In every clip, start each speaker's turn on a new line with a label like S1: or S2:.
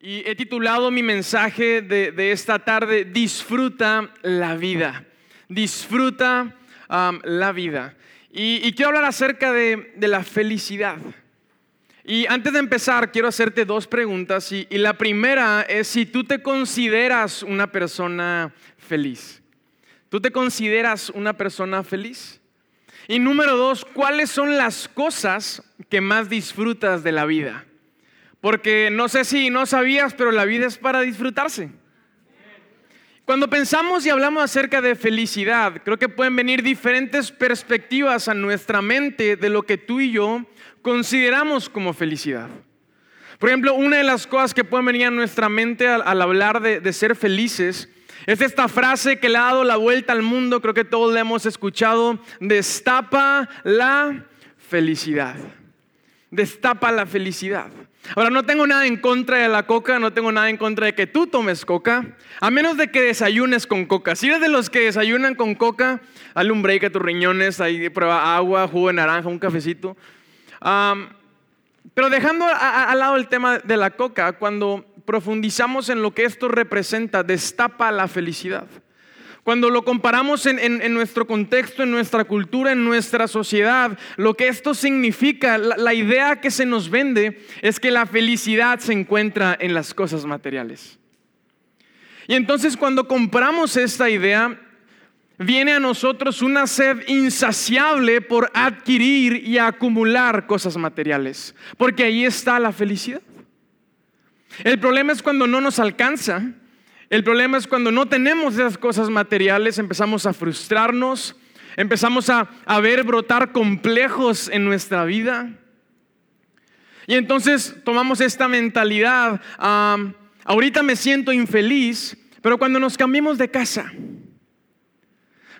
S1: Y he titulado mi mensaje de, esta tarde, Disfruta la vida. Disfruta la vida. Y, quiero hablar acerca de, la felicidad. Y antes de empezar, quiero hacerte dos preguntas. Y, y la primera es si tú te consideras una persona feliz. ¿Tú te consideras una persona feliz? Y número dos, ¿cuáles son las cosas que más disfrutas de la vida? Porque no sé si no sabías, pero la vida es para disfrutarse. Cuando pensamos y hablamos acerca de felicidad, creo que pueden venir diferentes perspectivas a nuestra mente de lo que tú y yo consideramos como felicidad. Por ejemplo, una de las cosas que pueden venir a nuestra mente al, hablar de, de, ser felices es esta frase que le ha dado la vuelta al mundo, creo que todos la hemos escuchado, destapa la felicidad. Destapa la felicidad. Ahora, no tengo nada en contra de la coca, no tengo nada en contra de que tú tomes coca, a menos de que desayunes con coca. Si eres de los que desayunan con coca, dale un break a tus riñones, ahí prueba agua, jugo de naranja, un cafecito. pero dejando al lado el tema de la coca, cuando profundizamos en lo que esto representa, destapa la felicidad. Cuando lo comparamos en, nuestro contexto, en nuestra cultura, en nuestra sociedad, lo que esto significa, la, idea que se nos vende es que la felicidad se encuentra en las cosas materiales. Y entonces cuando compramos esta idea, viene a nosotros una sed insaciable por adquirir y acumular cosas materiales, porque ahí está la felicidad. El problema es cuando no nos alcanza el problema es cuando no tenemos esas cosas materiales, empezamos a frustrarnos, empezamos a, ver brotar complejos en nuestra vida. Y entonces tomamos esta mentalidad, ahorita me siento infeliz, pero cuando nos cambiemos de casa,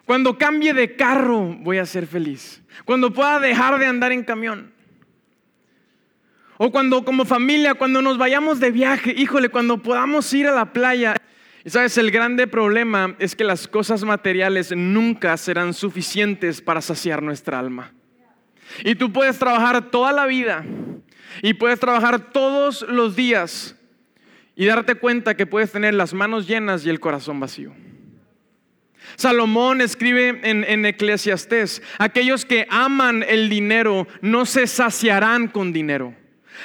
S1: cuando cambie de carro, voy a ser feliz. Cuando pueda dejar de andar en camión. O cuando como familia, cuando nos vayamos de viaje, híjole, cuando podamos ir a la playa, y sabes, el grande problema es que las cosas materiales nunca serán suficientes para saciar nuestra alma. Y tú puedes trabajar toda la vida y puedes trabajar todos los días y darte cuenta que puedes tener las manos llenas y el corazón vacío. Salomón escribe en, en Eclesiastés, aquellos que aman el dinero no se saciarán con dinero.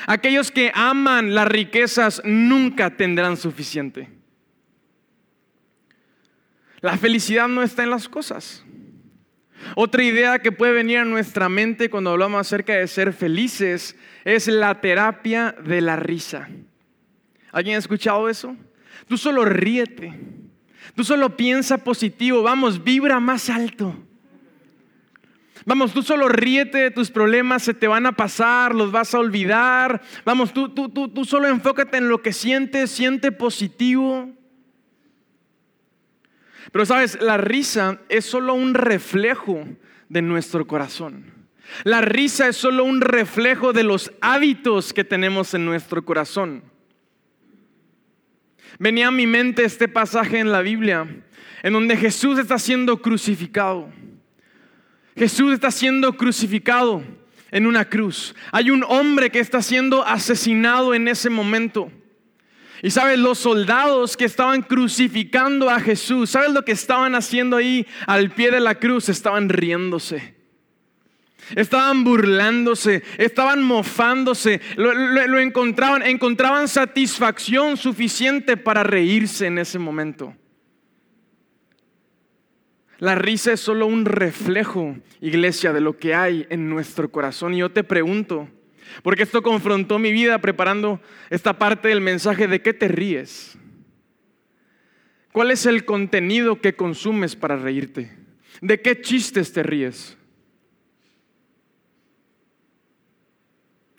S1: Aquellos que aman las riquezas nunca tendrán suficiente. La felicidad no está en las cosas. Otra idea que puede venir a nuestra mente cuando hablamos acerca de ser felices es la terapia de la risa. ¿Alguien ha escuchado eso? Tú solo ríete. Tú solo piensa positivo. Vamos, vibra más alto. Vamos, tú solo ríete de tus problemas, se te van a pasar, los vas a olvidar. Vamos, tú, tú, tú, tú solo enfócate en lo que sientes, siente positivo. Pero sabes, la risa es solo un reflejo de nuestro corazón. La risa es solo un reflejo de los hábitos que tenemos en nuestro corazón. Venía a mi mente este pasaje en la Biblia, en donde Jesús está siendo crucificado. Jesús está siendo crucificado en una cruz. Hay un hombre que está siendo asesinado en ese momento. Y sabes, los soldados que estaban crucificando a Jesús, ¿sabes lo que estaban haciendo ahí al pie de la cruz? Estaban riéndose. Estaban burlándose, estaban mofándose, lo, encontraban, encontraban satisfacción suficiente para reírse en ese momento. La risa es solo un reflejo, iglesia, de lo que hay en nuestro corazón. Y yo te pregunto, porque esto confrontó mi vida preparando esta parte del mensaje de qué te ríes. ¿Cuál es el contenido que consumes para reírte? ¿De qué chistes te ríes?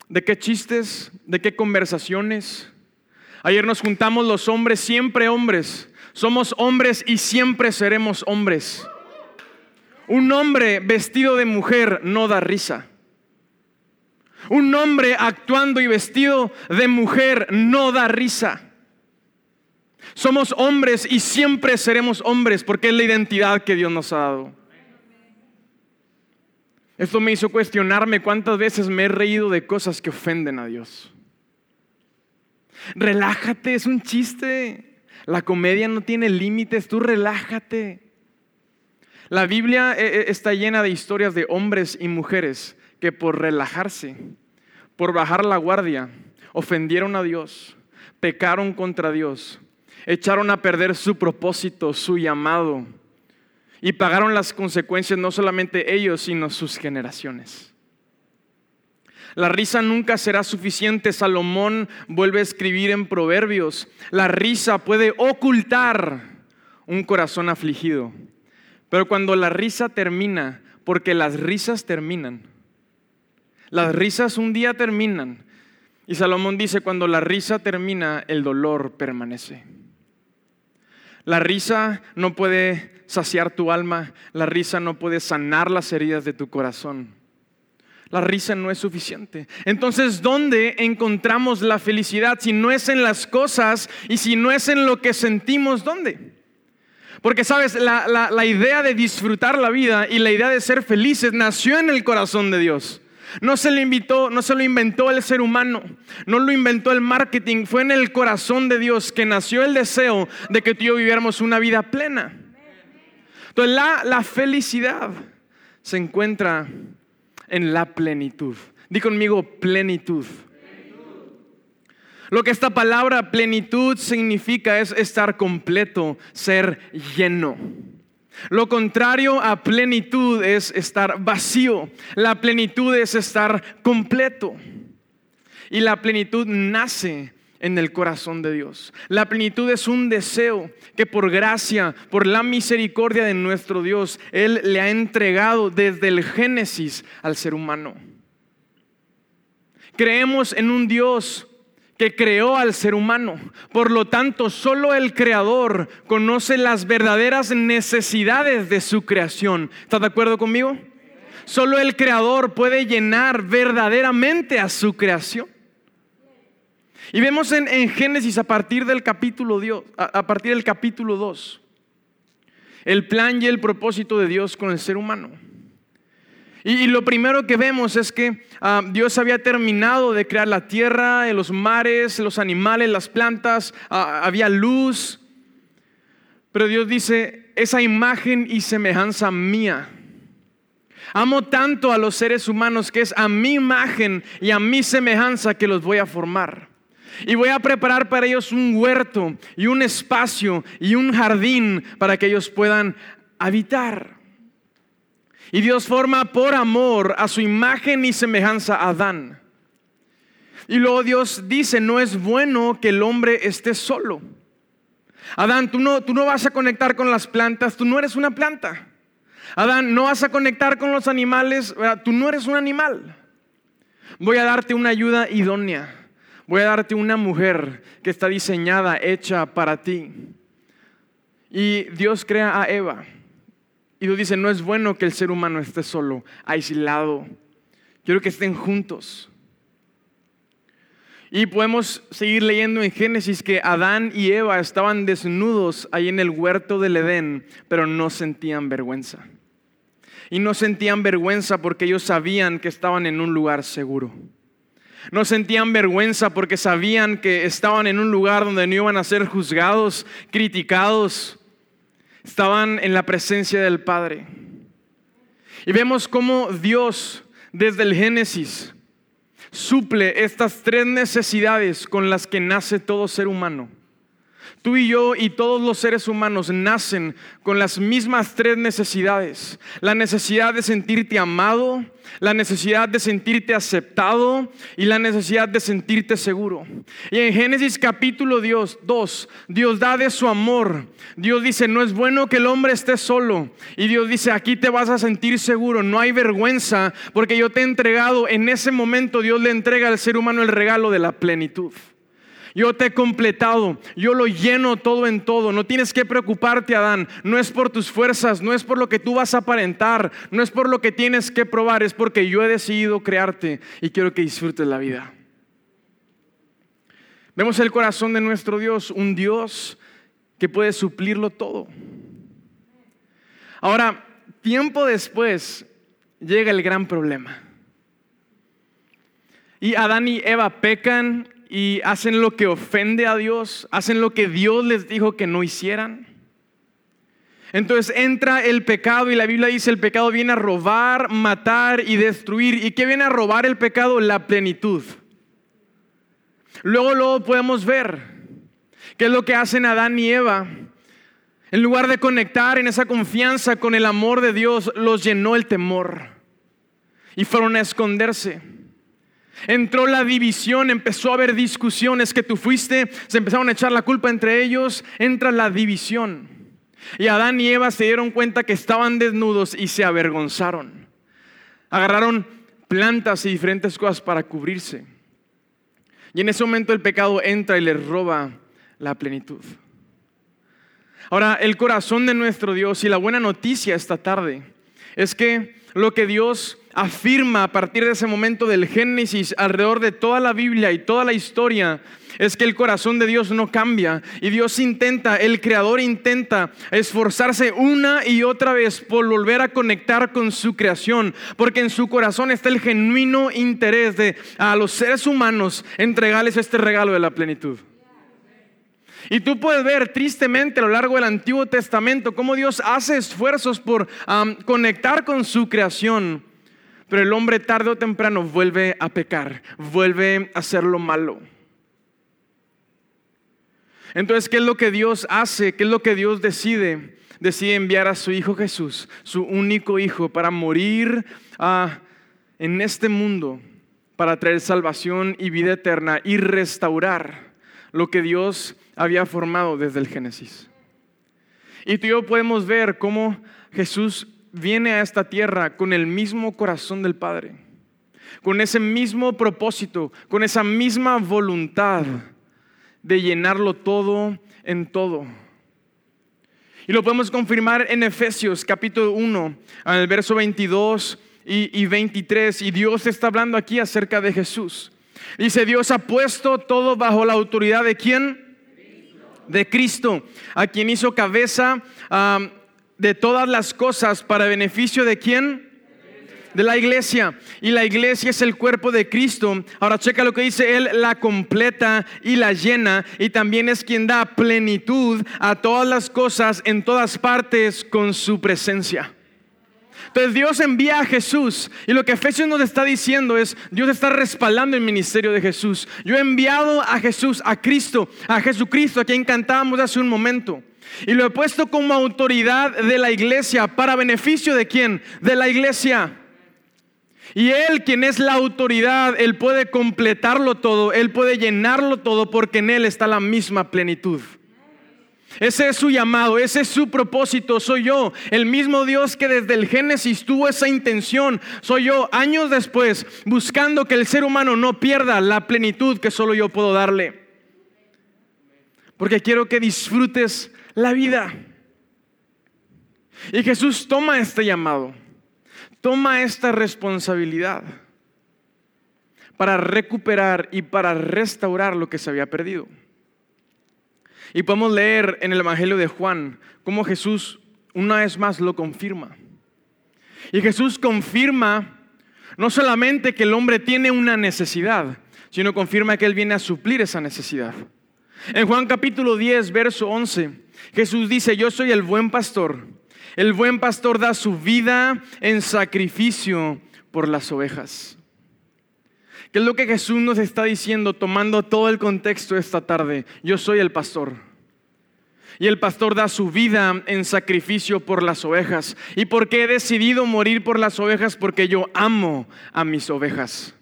S1: ¿De qué chistes? ¿De qué conversaciones? Ayer nos juntamos los hombres, siempre hombres. Somos hombres y siempre seremos hombres. Un hombre vestido de mujer no da risa. Un hombre actuando y vestido de mujer no da risa. Somos hombres y siempre seremos hombres porque es la identidad que Dios nos ha dado. Esto me hizo cuestionarme cuántas veces me he reído de cosas que ofenden a Dios. Relájate, es un chiste. La comedia no tiene límites, tú relájate. La Biblia eh, eh, está llena de historias de hombres y mujeres que por relajarse, por bajar la guardia, ofendieron a Dios, pecaron contra Dios, echaron a perder su propósito, su llamado, y pagaron las consecuencias no solamente ellos, sino sus generaciones. La risa nunca será suficiente. Salomón vuelve a escribir en Proverbios. La risa puede ocultar un corazón afligido. Pero cuando la risa termina, porque las risas terminan, las risas un día terminan. Y Salomón dice, cuando la risa termina, el dolor permanece. La risa no puede saciar tu alma, la risa no puede sanar las heridas de tu corazón. La risa no es suficiente. Entonces, ¿dónde encontramos la felicidad si no es en las cosas y si no es en lo que sentimos? ¿Dónde? Porque sabes, la, la idea de disfrutar la vida y la idea de ser felices nació en el corazón de Dios. No se lo invitó, no se lo inventó el ser humano, no lo inventó el marketing, fue en el corazón de Dios que nació el deseo de que tú y yo viviéramos una vida plena. Entonces la, la felicidad se encuentra en la plenitud. Di conmigo plenitud. Lo que esta palabra plenitud significa es estar completo, ser lleno. Lo contrario a plenitud es estar vacío. La plenitud es estar completo. Y la plenitud nace en el corazón de Dios. La plenitud es un deseo que por gracia, por la misericordia de nuestro Dios, Él le ha entregado desde el Génesis al ser humano. Creemos en un Dios que creó al ser humano. Por lo tanto, solo el creador conoce las verdaderas necesidades de su creación. ¿Estás de acuerdo conmigo? Solo el creador puede llenar verdaderamente a su creación. Y vemos en, Génesis a partir del capítulo Dios, a partir del capítulo 2 el plan y el propósito de Dios con el ser humano. Y, lo primero que vemos es que ah, Dios había terminado de crear la tierra, los mares, los animales, las plantas, ah, había luz. Pero Dios dice, esa imagen y semejanza mía. Amo tanto a los seres humanos que es a mi imagen y a mi semejanza que los voy a formar. Y voy a preparar para ellos un huerto y un espacio y un jardín para que ellos puedan habitar. Y Dios forma por amor a su imagen y semejanza a Adán. Y luego Dios dice, no es bueno que el hombre esté solo. Adán, tú no, tú no vas a conectar con las plantas, tú no eres una planta. Adán, no vas a conectar con los animales, tú no eres un animal. Voy a darte una ayuda idónea. Voy a darte una mujer que está diseñada, hecha para ti. Y Dios crea a Eva. Y Dios dice, no es bueno que el ser humano esté solo, aislado. Quiero que estén juntos. Y podemos seguir leyendo en Génesis que Adán y Eva estaban desnudos ahí en el huerto del Edén, pero no sentían vergüenza. Y no sentían vergüenza porque ellos sabían que estaban en un lugar seguro. No sentían vergüenza porque sabían que estaban en un lugar donde no iban a ser juzgados, criticados, estaban en la presencia del Padre. Y vemos cómo Dios desde el Génesis suple estas tres necesidades con las que nace todo ser humano. Tú y yo y todos los seres humanos nacen con las mismas tres necesidades. La necesidad de sentirte amado, la necesidad de sentirte aceptado y la necesidad de sentirte seguro. Y en Génesis capítulo 2, Dios da de su amor. Dios dice, no es bueno que el hombre esté solo. Y Dios dice, aquí te vas a sentir seguro, no hay vergüenza, porque yo te he entregado, en ese momento Dios le entrega al ser humano el regalo de la plenitud. Yo te he completado, yo lo lleno todo en todo. No tienes que preocuparte, Adán. No es por tus fuerzas, no es por lo que tú vas a aparentar, no es por lo que tienes que probar, es porque yo he decidido crearte y quiero que disfrutes la vida. Vemos el corazón de nuestro Dios, un Dios que puede suplirlo todo. Ahora, tiempo después llega el gran problema. Y Adán y Eva pecan y hacen lo que ofende a Dios, hacen lo que Dios les dijo que no hicieran. Entonces entra el pecado y la Biblia dice el pecado viene a robar, matar y destruir. ¿Y qué viene a robar el pecado? La plenitud. Luego, luego podemos ver qué es lo que hacen Adán y Eva. En lugar de conectar en esa confianza con el amor de Dios, los llenó el temor y fueron a esconderse. Entró la división, empezó a haber discusiones que tú fuiste, se empezaron a echar la culpa entre ellos, entra la división. Y Adán y Eva se dieron cuenta que estaban desnudos y se avergonzaron. Agarraron plantas y diferentes cosas para cubrirse. Y en ese momento el pecado entra y les roba la plenitud. Ahora, el corazón de nuestro Dios y la buena noticia esta tarde es que lo que Dios afirma a partir de ese momento del Génesis alrededor de toda la Biblia y toda la historia es que el corazón de Dios no cambia y Dios intenta, el Creador intenta esforzarse una y otra vez por volver a conectar con su creación, porque en su corazón está el genuino interés de a los seres humanos entregarles este regalo de la plenitud. Y tú puedes ver tristemente a lo largo del Antiguo Testamento cómo Dios hace esfuerzos por conectar con su creación. Pero el hombre tarde o temprano vuelve a pecar, vuelve a hacer lo malo. Entonces, ¿qué es lo que Dios hace? ¿Qué es lo que Dios decide? Decide enviar a su Hijo Jesús, su único Hijo, para morir ah, en este mundo, para traer salvación y vida eterna y restaurar lo que Dios había formado desde el Génesis. Y tú y yo podemos ver cómo Jesús viene a esta tierra con el mismo corazón del Padre, con ese mismo propósito, con esa misma voluntad de llenarlo todo en todo. Y lo podemos confirmar en Efesios capítulo 1, en el verso 22 y, y 23. Y Dios está hablando aquí acerca de Jesús. Dice, Dios ha puesto todo bajo la autoridad de quién? De Cristo, a quien hizo cabeza de todas las cosas para beneficio de quién? De la iglesia. Y la iglesia es el cuerpo de Cristo. Ahora checa lo que dice él, la completa y la llena. Y también es quien da plenitud a todas las cosas en todas partes con su presencia. Entonces Dios envía a Jesús y lo que Efesios nos está diciendo es, Dios está respaldando el ministerio de Jesús. Yo he enviado a Jesús, a Cristo, a Jesucristo, a quien cantábamos hace un momento. Y lo he puesto como autoridad de la iglesia. ¿Para beneficio de quién? De la iglesia. Y Él, quien es la autoridad, Él puede completarlo todo, Él puede llenarlo todo porque en Él está la misma plenitud. Ese es su llamado, ese es su propósito, soy yo, el mismo Dios que desde el Génesis tuvo esa intención, soy yo años después buscando que el ser humano no pierda la plenitud que solo yo puedo darle. Porque quiero que disfrutes la vida. Y Jesús toma este llamado, toma esta responsabilidad para recuperar y para restaurar lo que se había perdido. Y podemos leer en el Evangelio de Juan cómo Jesús una vez más lo confirma. Y Jesús confirma no solamente que el hombre tiene una necesidad, sino confirma que Él viene a suplir esa necesidad. En Juan capítulo 10, verso 11, Jesús dice, yo soy el buen pastor. El buen pastor da su vida en sacrificio por las ovejas. ¿Qué es lo que Jesús nos está diciendo tomando todo el contexto esta tarde? Yo soy el pastor. Y el pastor da su vida en sacrificio por las ovejas. ¿Y por qué he decidido morir por las ovejas? Porque yo amo a mis ovejas.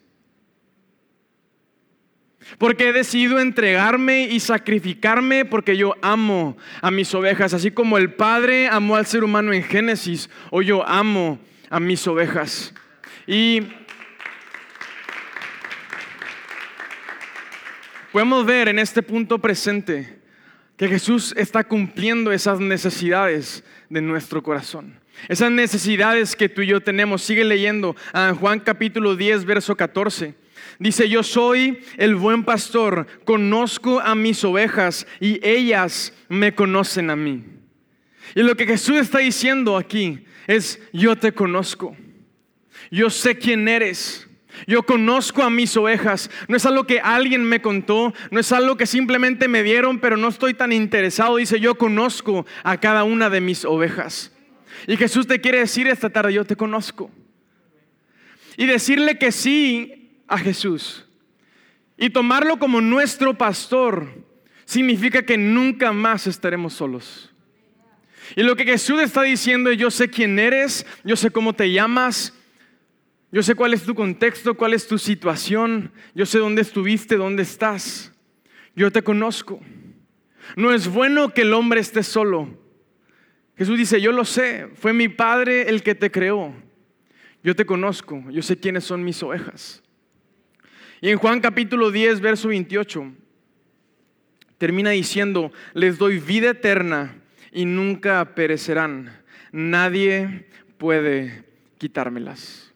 S1: Porque he decidido entregarme y sacrificarme porque yo amo a mis ovejas, así como el Padre amó al ser humano en Génesis, hoy yo amo a mis ovejas. Y podemos ver en este punto presente que Jesús está cumpliendo esas necesidades de nuestro corazón. Esas necesidades que tú y yo tenemos. Sigue leyendo a Juan capítulo 10, verso 14. Dice, yo soy el buen pastor, conozco a mis ovejas y ellas me conocen a mí. Y lo que Jesús está diciendo aquí es, yo te conozco, yo sé quién eres, Yo conozco a mis ovejas. No es algo que alguien me contó, no es algo que simplemente me dieron, pero no estoy tan interesado. Dice, yo conozco a cada una de mis ovejas. Y Jesús te quiere decir esta tarde, yo te conozco. Y decirle que sí a Jesús y tomarlo como nuestro pastor significa que nunca más estaremos solos. Y lo que Jesús está diciendo es, yo sé quién eres, yo sé cómo te llamas, yo sé cuál es tu contexto, cuál es tu situación. Yo sé dónde estuviste, dónde estás. Yo te conozco. No es bueno que el hombre esté solo. Jesús dice, yo lo sé, fue mi Padre el que te creó. Yo te conozco, yo sé quiénes son mis ovejas. Y en Juan capítulo 10, verso 28, termina diciendo, les doy vida eterna y nunca perecerán. Nadie puede quitármelas.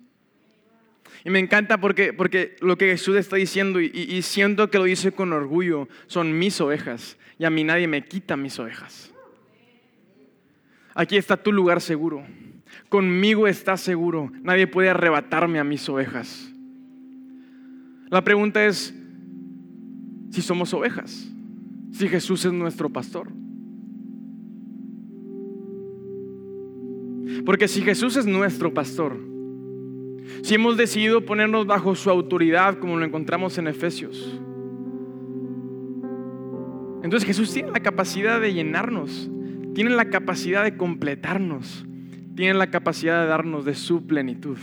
S1: Y me encanta porque, porque lo que Jesús está diciendo, y, y siento que lo dice con orgullo, son mis ovejas. Y a mí nadie me quita mis ovejas. Aquí está tu lugar seguro. Conmigo estás seguro. Nadie puede arrebatarme a mis ovejas. La pregunta es si somos ovejas, si Jesús es nuestro pastor. Porque si Jesús es nuestro pastor, si hemos decidido ponernos bajo su autoridad, como lo encontramos en Efesios. Entonces Jesús tiene la capacidad de llenarnos, tiene la capacidad de completarnos, tiene la capacidad de darnos de su plenitud.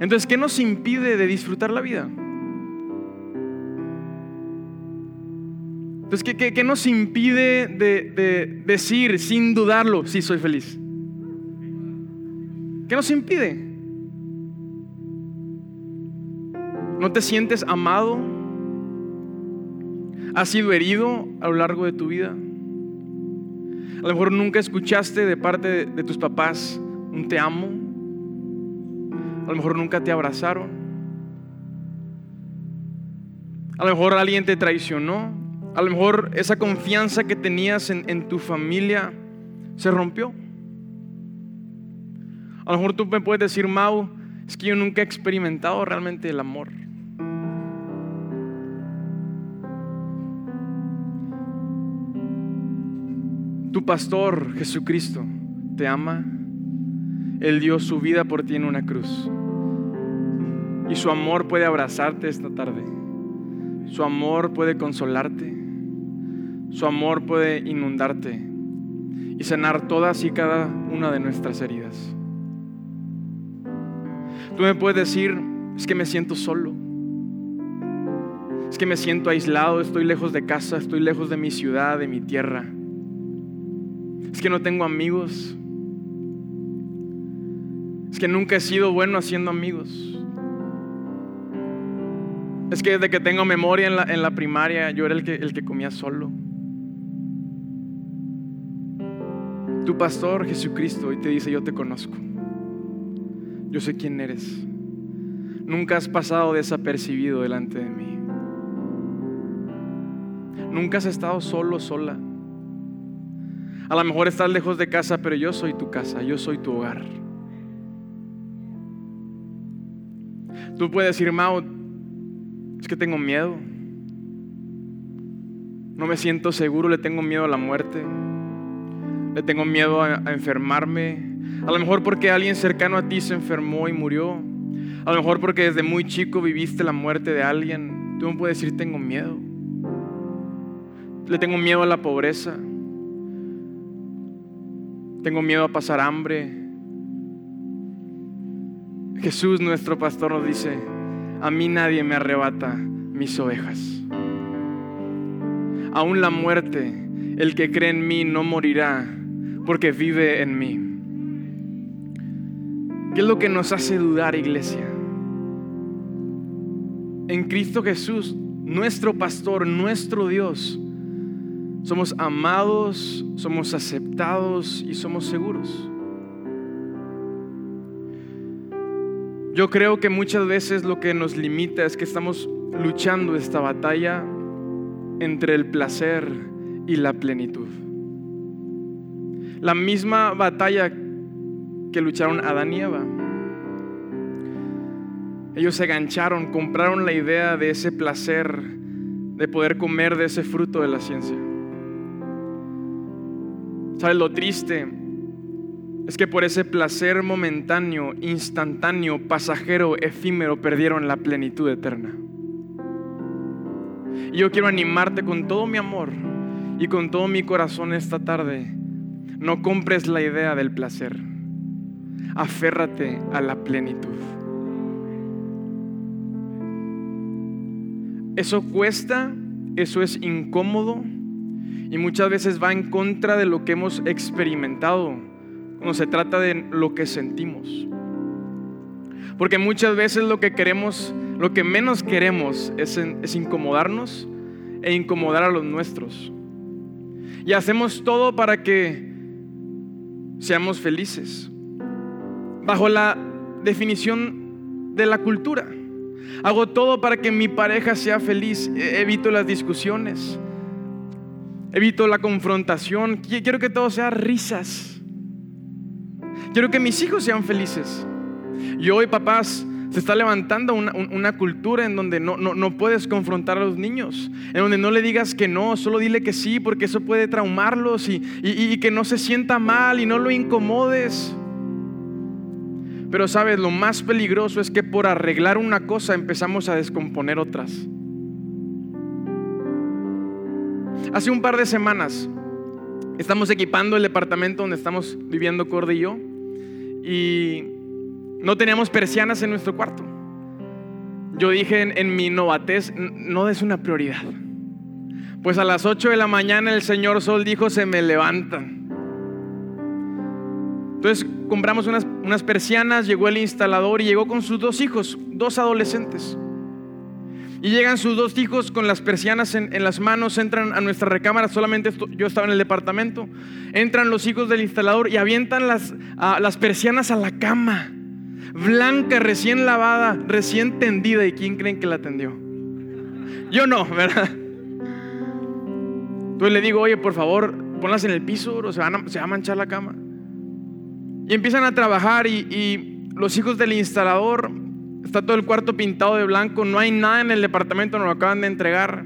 S1: Entonces, ¿qué nos impide de disfrutar la vida? Entonces, ¿qué, nos impide de, de decir sin dudarlo, sí soy feliz? ¿Qué nos impide? ¿No te sientes amado? ¿Has sido herido a lo largo de tu vida? A lo mejor nunca escuchaste de parte de, tus papás un te amo. A lo mejor nunca te abrazaron. A lo mejor alguien te traicionó. A lo mejor esa confianza que tenías en tu familia se rompió. A lo mejor tú me puedes decir, Mau, es que yo nunca he experimentado realmente el amor. Tu pastor Jesucristo te ama. Él dio su vida por ti en una cruz. Y su amor puede abrazarte esta tarde. Su amor puede consolarte. Su amor puede inundarte y sanar todas y cada una de nuestras heridas. Tú me puedes decir, es que me siento solo. Es que me siento aislado, estoy lejos de casa, estoy lejos de mi ciudad, de mi tierra. Es que no tengo amigos. Es que nunca he sido bueno haciendo amigos. Es que desde que tengo memoria en la, en la primaria yo era el que, el que comía solo. Tu pastor Jesucristo hoy te dice, yo te conozco. Yo sé quién eres. Nunca has pasado desapercibido delante de mí. Nunca has estado solo, sola. A lo mejor estás lejos de casa, pero yo soy tu casa, yo soy tu hogar. Tú puedes decir, Mao, es que tengo miedo. No me siento seguro, le tengo miedo a la muerte. Le tengo miedo a, a enfermarme. A lo mejor porque alguien cercano a ti se enfermó y murió. A lo mejor porque desde muy chico viviste la muerte de alguien. Tú no puedes decir tengo miedo. Le tengo miedo a la pobreza. Tengo miedo a pasar hambre. Jesús, nuestro pastor, nos dice, a mí nadie me arrebata mis ovejas. Aún la muerte, el que cree en mí no morirá porque vive en mí. ¿Qué es lo que nos hace dudar, iglesia? En Cristo Jesús, nuestro pastor, nuestro Dios, somos amados, somos aceptados y somos seguros. Yo creo que muchas veces lo que nos limita es que estamos luchando esta batalla entre el placer y la plenitud. La misma batalla que lucharon Adán y Eva. Ellos se gancharon, compraron la idea de ese placer, de poder comer de ese fruto de la ciencia. ¿Sabes lo triste? Es que por ese placer momentáneo, instantáneo, pasajero, efímero, perdieron la plenitud eterna. Y yo quiero animarte con todo mi amor y con todo mi corazón esta tarde. No compres la idea del placer. Aférrate a la plenitud. Eso cuesta, eso es incómodo y muchas veces va en contra de lo que hemos experimentado cuando se trata de lo que sentimos. Porque muchas veces lo que queremos, lo que menos queremos es, es incomodarnos e incomodar a los nuestros. Y hacemos todo para que seamos felices. Bajo la definición de la cultura. Hago todo para que mi pareja sea feliz. E-, evito las discusiones. Evito la confrontación. Quiero que todo sea risas. Quiero que mis hijos sean felices. Y hoy, papás, se está levantando una, cultura en donde no, no, puedes confrontar a los niños, en donde no le digas que no, solo dile que sí, porque eso puede traumarlos y, y que no se sienta mal y no lo incomodes. Pero sabes, lo más peligroso es que por arreglar una cosa empezamos a descomponer otras. Hace un par de semanas estamos equipando el departamento donde estamos viviendo Cordy y yo y no teníamos persianas en nuestro cuarto. Yo dije en, mi novatez, no es una prioridad. Pues a las 8 de la mañana el señor Sol dijo, se me levantan. Entonces compramos unas, persianas, llegó el instalador y llegó con sus dos hijos, dos adolescentes. Y llegan sus dos hijos con las persianas en, las manos, entran a nuestra recámara, solamente yo estaba en el departamento, entran los hijos del instalador y avientan las, las persianas a la cama, blanca, recién lavada, recién tendida. ¿Y quién creen que la tendió? Yo no, ¿verdad? Entonces le digo, oye, por favor, ponlas en el piso, o se, se va a manchar la cama. Y empiezan a trabajar y, los hijos del instalador, está todo el cuarto pintado de blanco, no hay nada en el departamento, nos lo acaban de entregar.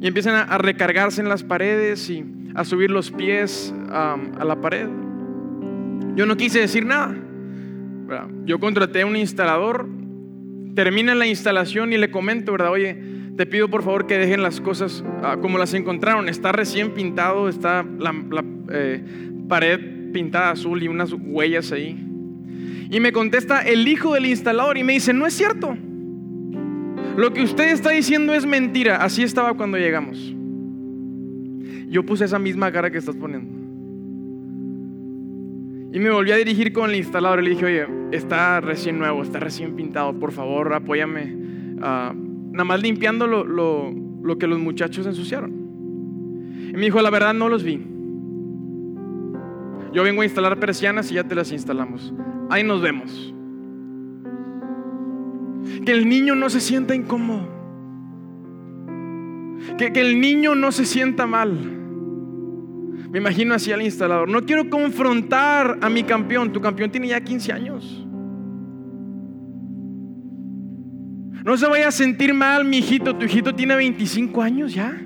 S1: Y empiezan a, recargarse en las paredes y a subir los pies a la pared. Yo no quise decir nada. Yo contraté a un instalador, termina la instalación y le comento, ¿verdad? Oye, te pido por favor que dejen las cosas ah, como las encontraron. Está recién pintado, está la, eh, pared pintada azul y unas huellas ahí. Y me contesta el hijo del instalador y me dice, no es cierto. Lo que usted está diciendo es mentira. Así estaba cuando llegamos. Yo puse esa misma cara que estás poniendo. Y me volví a dirigir con el instalador y le dije, oye, está recién nuevo, está recién pintado, por favor, apóyame. Ah, nada más limpiando lo, lo que los muchachos ensuciaron. Y me dijo, la verdad no los vi. Yo vengo a instalar persianas y ya te las instalamos. Ahí nos vemos. Que el niño no se sienta incómodo. Que, que el niño no se sienta mal. Me imagino así al instalador. No quiero confrontar a mi campeón. Tu campeón tiene ya 15 años. No se vaya a sentir mal, mi hijito. Tu hijito tiene 25 años ya.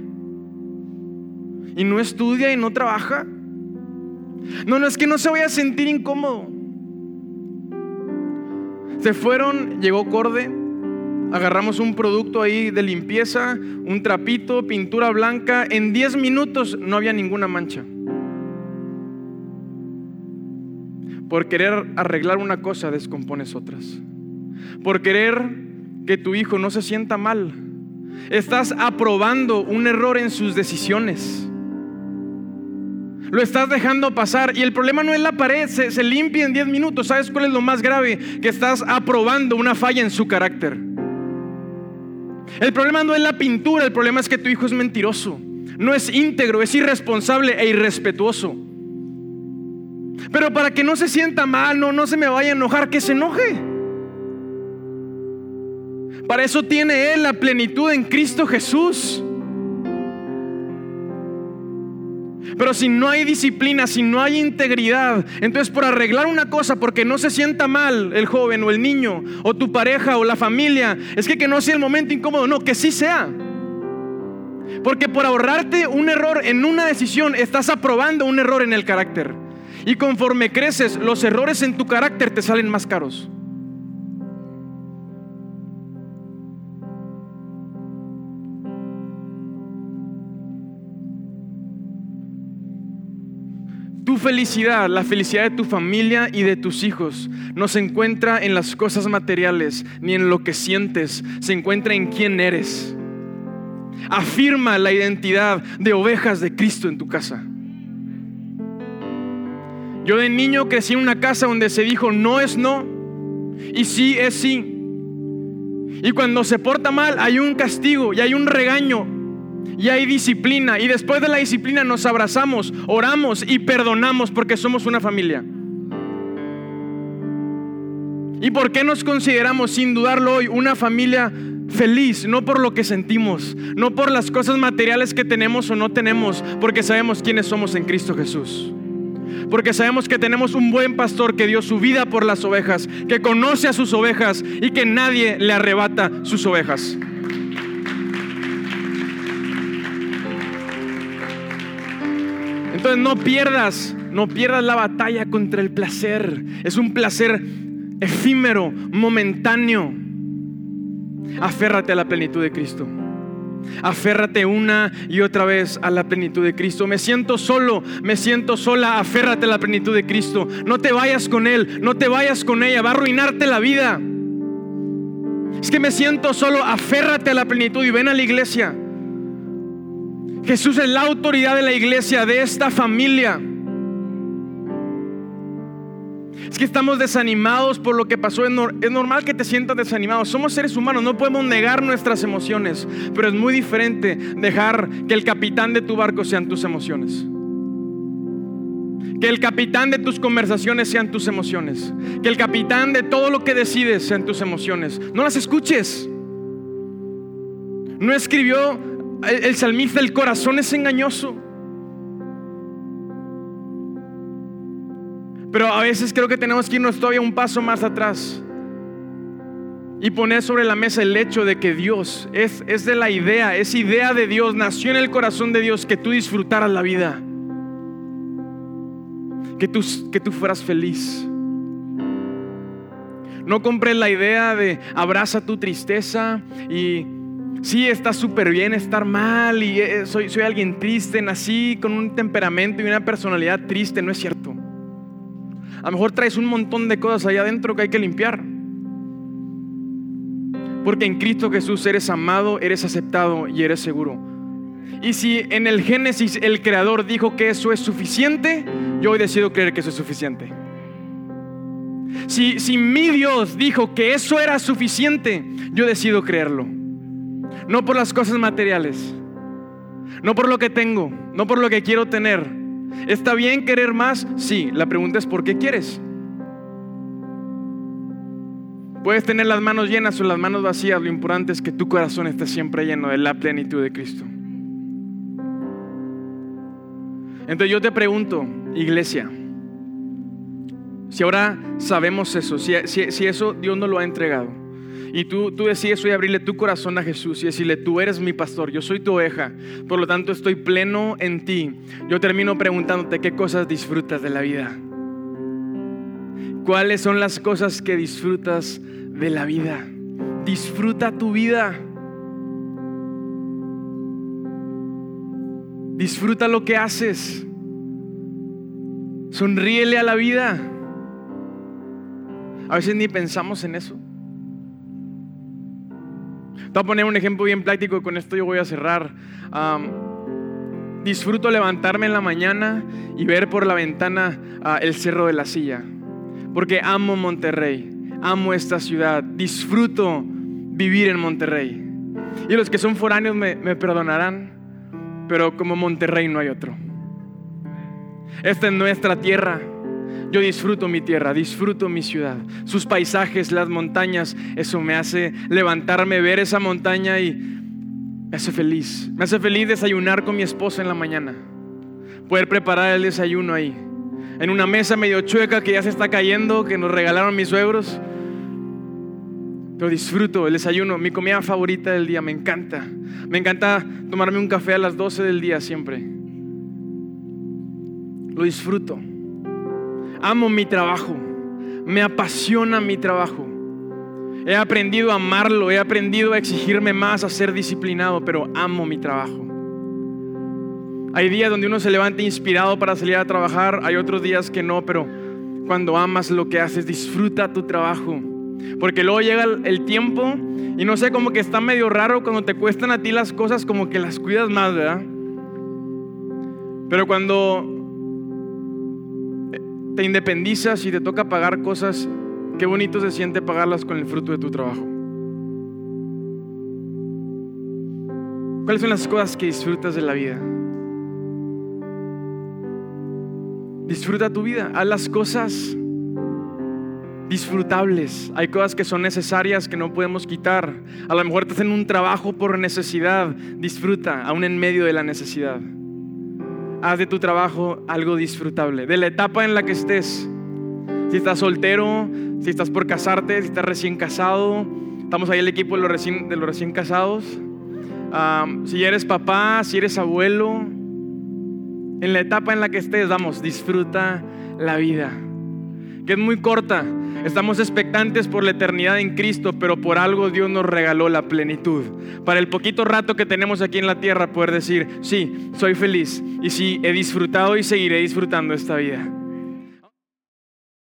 S1: Y no estudia y no trabaja. No, no es que no se vaya a sentir incómodo. Se fueron, llegó Corde, agarramos un producto ahí de limpieza, un trapito, pintura blanca. En 10 minutos no había ninguna mancha. Por querer arreglar una cosa, descompones otras. Por querer que tu hijo no se sienta mal, estás aprobando un error en sus decisiones. Lo estás dejando pasar y el problema no es la pared, se, limpia en 10 minutos. ¿Sabes cuál es lo más grave? Que estás aprobando una falla en su carácter. El problema no es la pintura, el problema es que tu hijo es mentiroso, no es íntegro, es irresponsable e irrespetuoso. Pero para que no se sienta mal, no, no se me vaya a enojar, que se enoje. Para eso tiene Él la plenitud en Cristo Jesús. Pero si no hay disciplina, si no hay integridad, entonces por arreglar una cosa, porque no se sienta mal el joven o el niño, o tu pareja o la familia, es que que no sea el momento incómodo, no, que sí sea. Porque por ahorrarte un error en una decisión, estás aprobando un error en el carácter. Y conforme creces, los errores en tu carácter te salen más caros. Felicidad, la felicidad de tu familia y de tus hijos, no se encuentra en las cosas materiales ni en lo que sientes, se encuentra en quién eres. Afirma la identidad de ovejas de Cristo en tu casa. Yo de niño crecí en una casa donde se dijo no es no y sí es sí. Y cuando se porta mal hay un castigo y hay un regaño y hay disciplina. Y después de la disciplina nos abrazamos, oramos y perdonamos porque somos una familia. ¿Y por qué nos consideramos, sin dudarlo hoy, una familia feliz? No por lo que sentimos, no por las cosas materiales que tenemos o no tenemos, porque sabemos quiénes somos en Cristo Jesús. Porque sabemos que tenemos un buen pastor que dio su vida por las ovejas, que conoce a sus ovejas y que nadie le arrebata sus ovejas. Entonces no pierdas, no pierdas la batalla contra el placer. Es un placer efímero, momentáneo. Aférrate a la plenitud de Cristo. Aférrate una y otra vez a la plenitud de Cristo. Me siento solo, me siento sola. Aférrate a la plenitud de Cristo. No te vayas con Él, no te vayas con ella. Va a arruinarte la vida. Es que me siento solo. Aférrate a la plenitud y ven a la iglesia. Jesús es la autoridad de la iglesia, de esta familia. Es que estamos desanimados por lo que pasó. Es, normal que te sientas desanimado. Somos seres humanos, no podemos negar nuestras emociones. Pero es muy diferente dejar que el capitán de tu barco sean tus emociones. Que el capitán de tus conversaciones sean tus emociones. Que el capitán de todo lo que decides sean tus emociones. No las escuches. No escribió el, salmista, el corazón es engañoso. Pero a veces creo que tenemos que irnos todavía un paso más atrás y poner sobre la mesa el hecho de que Dios es, es de la idea, es idea de Dios, nació en el corazón de Dios que tú disfrutaras la vida, que tú, que tú fueras feliz. No compres la idea de abraza tu tristeza y Sí, está súper bien estar mal y eh, soy, soy alguien triste, nací con un temperamento y una personalidad triste, no es cierto. A lo mejor traes un montón de cosas allá adentro que hay que limpiar. Porque en Cristo Jesús eres amado, eres aceptado y eres seguro. Y si en el Génesis el Creador dijo que eso es suficiente, yo hoy decido creer que eso es suficiente. Si, si mi Dios dijo que eso era suficiente, yo decido creerlo. No por las cosas materiales. No por lo que tengo. No por lo que quiero tener. ¿Está bien querer más? Sí. La pregunta es ¿por qué quieres? Puedes tener las manos llenas o las manos vacías. Lo importante es que tu corazón esté siempre lleno de la plenitud de Cristo. Entonces yo te pregunto, iglesia, si ahora sabemos eso, si, si eso Dios nos lo ha entregado, y tú, tú decides hoy abrirle tu corazón a Jesús y decirle, tú eres mi pastor, yo soy tu oveja, por lo tanto estoy pleno en ti. Yo termino preguntándote qué cosas disfrutas de la vida. ¿Cuáles son las cosas que disfrutas de la vida? Disfruta tu vida. Disfruta lo que haces. Sonríele a la vida. A veces ni pensamos en eso. Te voy a poner un ejemplo bien práctico y con esto yo voy a cerrar. disfruto levantarme en la mañana y ver por la ventana ah, el cerro de la silla. Porque amo Monterrey, amo esta ciudad, disfruto vivir en Monterrey. Y los que son foráneos me, me perdonarán, pero como Monterrey no hay otro. Esta es nuestra tierra. Yo disfruto mi tierra, disfruto mi ciudad, sus paisajes, las montañas. Eso me hace levantarme, ver esa montaña y me hace feliz. Me hace feliz desayunar con mi esposa en la mañana. poder preparar el desayuno ahí. En una mesa medio chueca que ya se está cayendo, que nos regalaron mis suegros. Pero disfruto el desayuno, mi comida favorita del día, me encanta. Me encanta tomarme un café a las 12 del día siempre. Lo disfruto. Amo mi trabajo. Me apasiona mi trabajo. He aprendido a amarlo, he aprendido a exigirme más, a ser disciplinado, pero amo mi trabajo. Hay días donde uno se levanta inspirado para salir a trabajar, hay otros días que no, pero cuando amas lo que haces, disfruta tu trabajo. Porque luego llega el tiempo y no sé, como que está medio raro cuando te cuestan a ti las cosas, como que las cuidas más, ¿verdad? Pero cuando te independizas y te toca pagar cosas, qué bonito se siente pagarlas con el fruto de tu trabajo. ¿Cuáles son las cosas que disfrutas de la vida? Disfruta tu vida, haz las cosas disfrutables. Hay cosas que son necesarias que no podemos quitar. A lo mejor te hacen un trabajo por necesidad. Disfruta, aún en medio de la necesidad. Haz de tu trabajo algo disfrutable. De la etapa en la que estés. Si estás soltero, si estás por casarte, si estás recién casado. Estamos ahí el equipo de los recién, de los recién casados. si eres papá, si eres abuelo. En la etapa en la que estés, vamos, disfruta la vida. Que es muy corta, Estamos expectantes por la eternidad en Cristo, pero por algo Dios nos regaló la plenitud. Para el poquito rato que tenemos aquí en la tierra, poder decir, sí, soy feliz y sí, he disfrutado y seguiré disfrutando esta vida.